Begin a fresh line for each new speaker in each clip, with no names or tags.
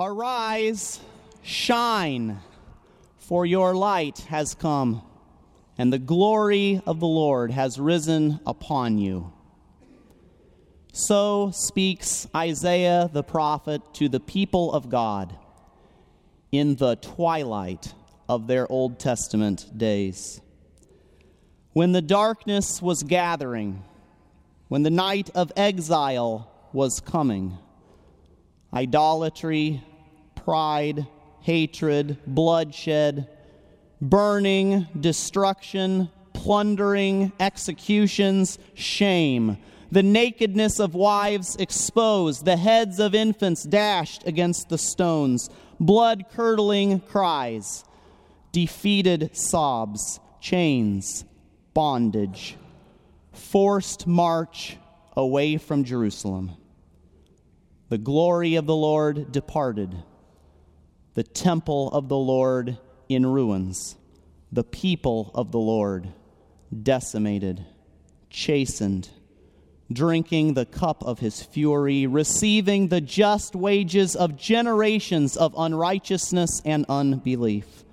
Arise, shine, for your light has come, and the glory of the Lord has risen upon you. So speaks Isaiah the prophet to the people of God in the twilight of their Old Testament days. When the darkness was gathering, when the night of exile was coming, idolatry, pride, hatred, bloodshed, burning, destruction, plundering, executions, shame, the nakedness of wives exposed, the heads of infants dashed against the stones, blood curdling cries, defeated sobs, chains, bondage, forced march away from Jerusalem. The glory of the Lord departed, the temple of the Lord in ruins, the people of the Lord decimated, chastened, drinking the cup of his fury, receiving the just wages of generations of unrighteousness and unbelief.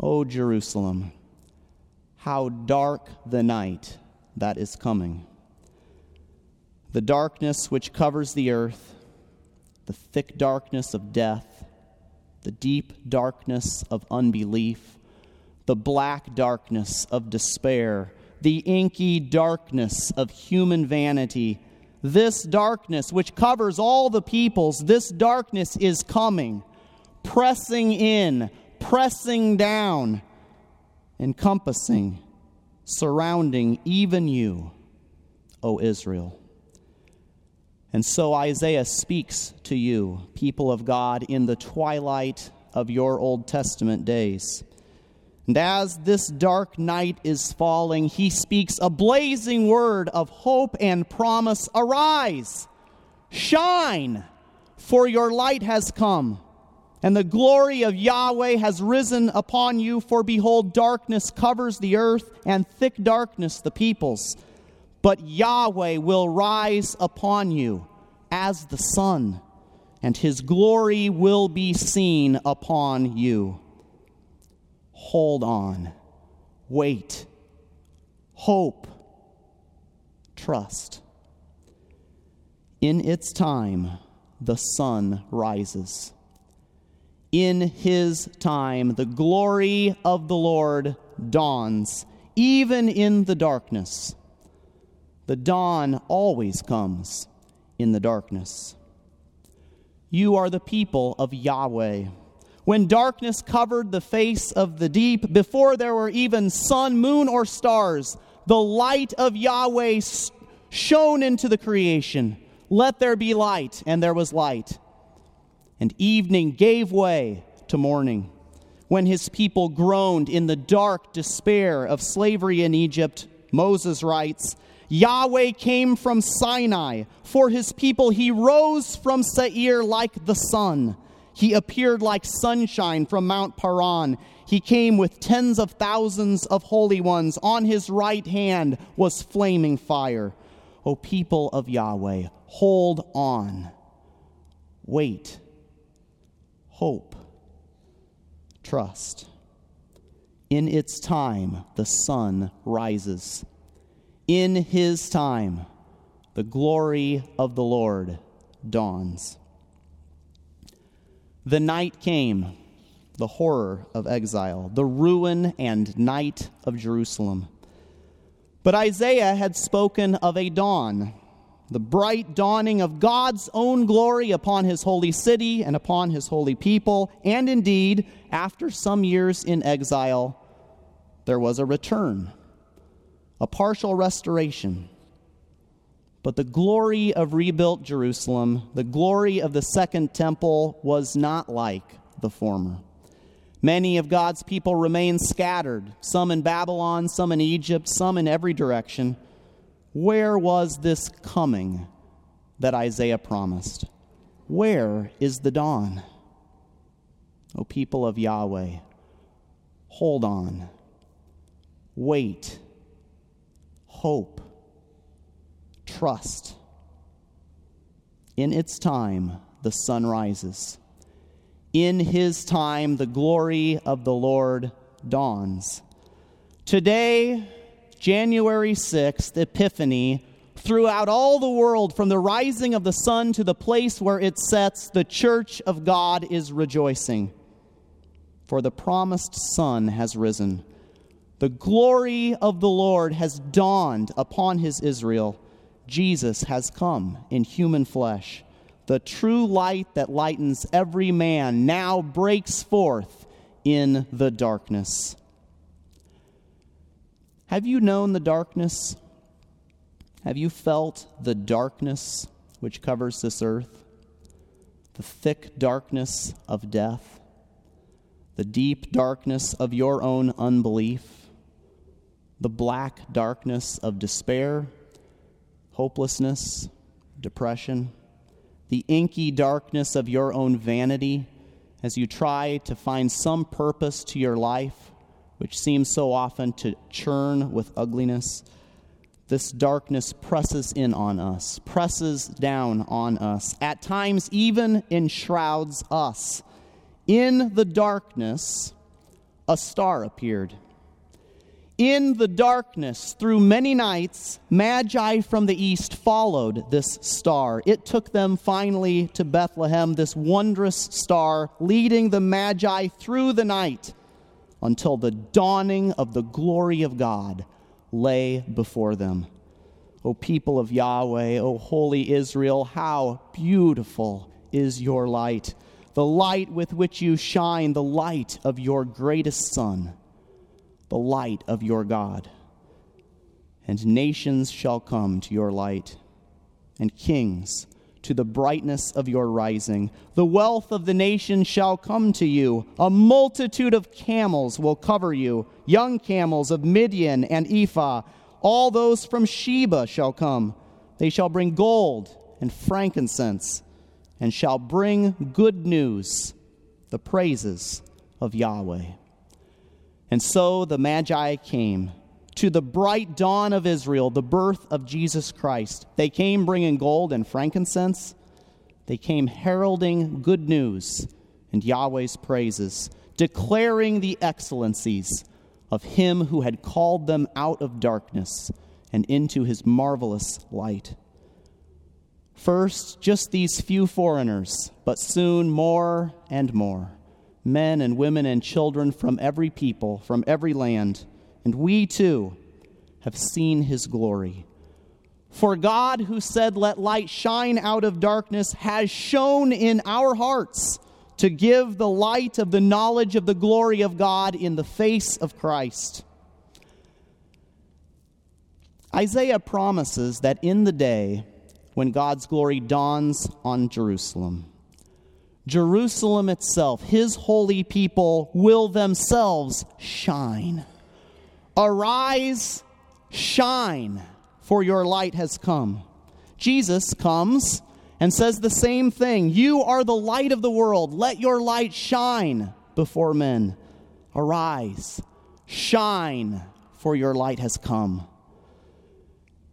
O Jerusalem, how dark the night that is coming the darkness which covers the earth, the thick darkness of death, the deep darkness of unbelief, the black darkness of despair, the inky darkness of human vanity. This darkness, which covers all the peoples, this darkness is coming, pressing in, pressing down, encompassing, surrounding even you, O Israel. And so Isaiah speaks to you, people of God, in the twilight of your Old Testament days. And as this dark night is falling, he speaks a blazing word of hope and promise Arise, shine, for your light has come, and the glory of Yahweh has risen upon you. For behold, darkness covers the earth, and thick darkness the peoples but Yahweh will rise upon you as the sun, and his glory will be seen upon you. Hold on, wait, hope, trust. In its time, the sun rises. In his time, the glory of the Lord dawns, even in the darkness. The dawn always comes in the darkness. You are the people of Yahweh. When darkness covered the face of the deep, before there were even sun, moon, or stars, the light of Yahweh shone into the creation. Let there be light, and there was light. And evening gave way to morning. When his people groaned in the dark despair of slavery in Egypt, Moses writes, Yahweh came from Sinai. For his people, he rose from Seir like the sun. He appeared like sunshine from Mount Paran. He came with tens of thousands of holy ones. On his right hand was flaming fire. O people of Yahweh, hold on. Wait. Hope. Trust. In its time, the sun rises in his time, the glory of the Lord dawns. The night came, the horror of exile, the ruin and night of Jerusalem. But Isaiah had spoken of a dawn, the bright dawning of God's own glory upon his holy city and upon his holy people. And indeed, after some years in exile, there was a return a partial restoration. But the glory of rebuilt Jerusalem, the glory of the second temple, was not like the former. Many of God's people remain scattered, some in Babylon, some in Egypt, some in every direction. Where was this coming that Isaiah promised? Where is the dawn? O people of Yahweh, hold on. Wait hope, trust. In its time, the sun rises. In his time, the glory of the Lord dawns. Today, January 6th, Epiphany, throughout all the world, from the rising of the sun to the place where it sets, the church of God is rejoicing. For the promised sun has risen. The glory of the Lord has dawned upon his Israel. Jesus has come in human flesh. The true light that lightens every man now breaks forth in the darkness. Have you known the darkness? Have you felt the darkness which covers this earth? The thick darkness of death? The deep darkness of your own unbelief? The black darkness of despair, hopelessness, depression, the inky darkness of your own vanity as you try to find some purpose to your life, which seems so often to churn with ugliness. This darkness presses in on us, presses down on us, at times even enshrouds us. In the darkness, a star appeared in the darkness, through many nights, Magi from the east followed this star. It took them finally to Bethlehem, this wondrous star, leading the Magi through the night until the dawning of the glory of God lay before them. O people of Yahweh, O holy Israel, how beautiful is your light, the light with which you shine, the light of your greatest Son the light of your God. And nations shall come to your light, and kings to the brightness of your rising. The wealth of the nations shall come to you. A multitude of camels will cover you, young camels of Midian and Ephah. All those from Sheba shall come. They shall bring gold and frankincense, and shall bring good news, the praises of Yahweh. And so the Magi came to the bright dawn of Israel, the birth of Jesus Christ. They came bringing gold and frankincense. They came heralding good news and Yahweh's praises, declaring the excellencies of him who had called them out of darkness and into his marvelous light. First, just these few foreigners, but soon more and more men and women and children from every people, from every land, and we too have seen his glory. For God, who said, Let light shine out of darkness, has shone in our hearts to give the light of the knowledge of the glory of God in the face of Christ. Isaiah promises that in the day when God's glory dawns on Jerusalem, Jerusalem itself, his holy people, will themselves shine. Arise, shine, for your light has come. Jesus comes and says the same thing You are the light of the world. Let your light shine before men. Arise, shine, for your light has come.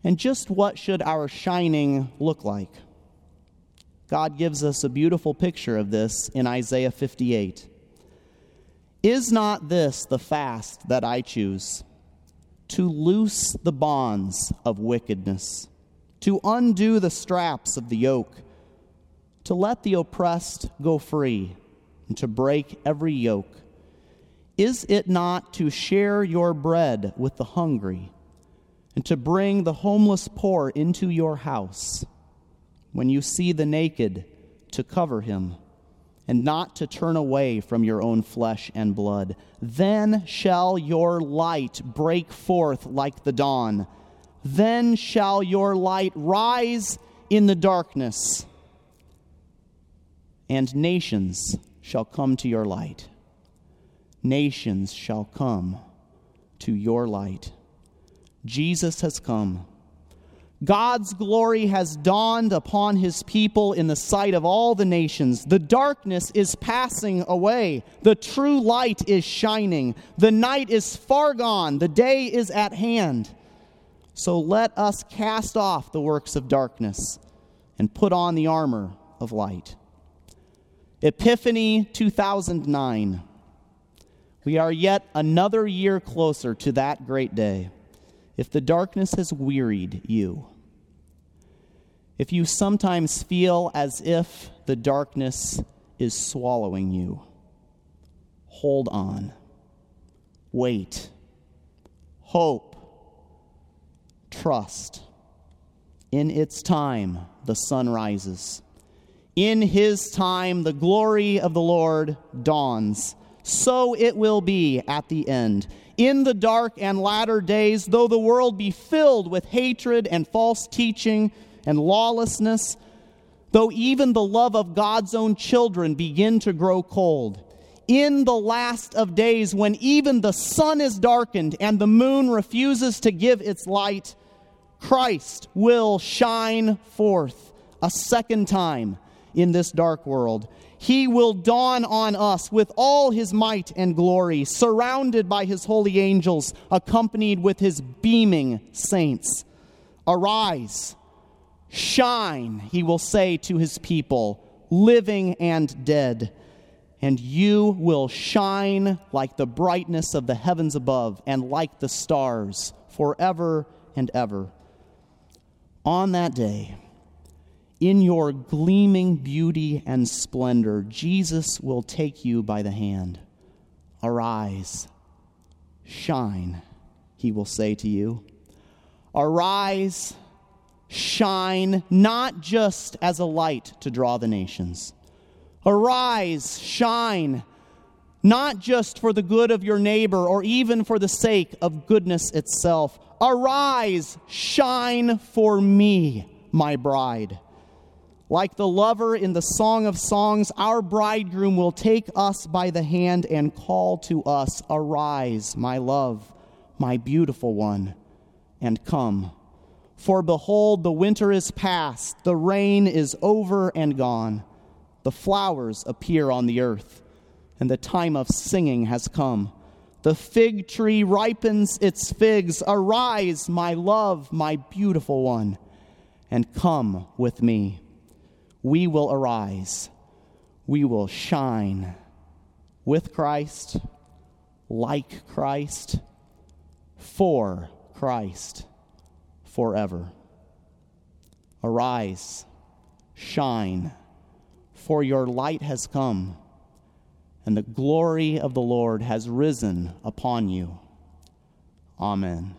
And just what should our shining look like? God gives us a beautiful picture of this in Isaiah 58. Is not this the fast that I choose? To loose the bonds of wickedness, to undo the straps of the yoke, to let the oppressed go free, and to break every yoke. Is it not to share your bread with the hungry, and to bring the homeless poor into your house? When you see the naked, to cover him, and not to turn away from your own flesh and blood. Then shall your light break forth like the dawn. Then shall your light rise in the darkness, and nations shall come to your light. Nations shall come to your light. Jesus has come God's glory has dawned upon his people in the sight of all the nations. The darkness is passing away. The true light is shining. The night is far gone. The day is at hand. So let us cast off the works of darkness and put on the armor of light. Epiphany 2009. We are yet another year closer to that great day. If the darkness has wearied you, if you sometimes feel as if the darkness is swallowing you, hold on, wait, hope, trust. In its time, the sun rises. In his time, the glory of the Lord dawns. So it will be at the end. In the dark and latter days, though the world be filled with hatred and false teaching and lawlessness, though even the love of God's own children begin to grow cold, in the last of days, when even the sun is darkened and the moon refuses to give its light, Christ will shine forth a second time in this dark world. He will dawn on us with all his might and glory, surrounded by his holy angels, accompanied with his beaming saints. Arise, shine, he will say to his people, living and dead, and you will shine like the brightness of the heavens above and like the stars forever and ever. On that day, in your gleaming beauty and splendor, Jesus will take you by the hand. Arise, shine, he will say to you. Arise, shine, not just as a light to draw the nations. Arise, shine, not just for the good of your neighbor or even for the sake of goodness itself. Arise, shine for me, my bride. Like the lover in the Song of Songs, our bridegroom will take us by the hand and call to us, Arise, my love, my beautiful one, and come. For behold, the winter is past, the rain is over and gone, the flowers appear on the earth, and the time of singing has come. The fig tree ripens its figs. Arise, my love, my beautiful one, and come with me we will arise, we will shine with Christ, like Christ, for Christ forever. Arise, shine, for your light has come, and the glory of the Lord has risen upon you. Amen.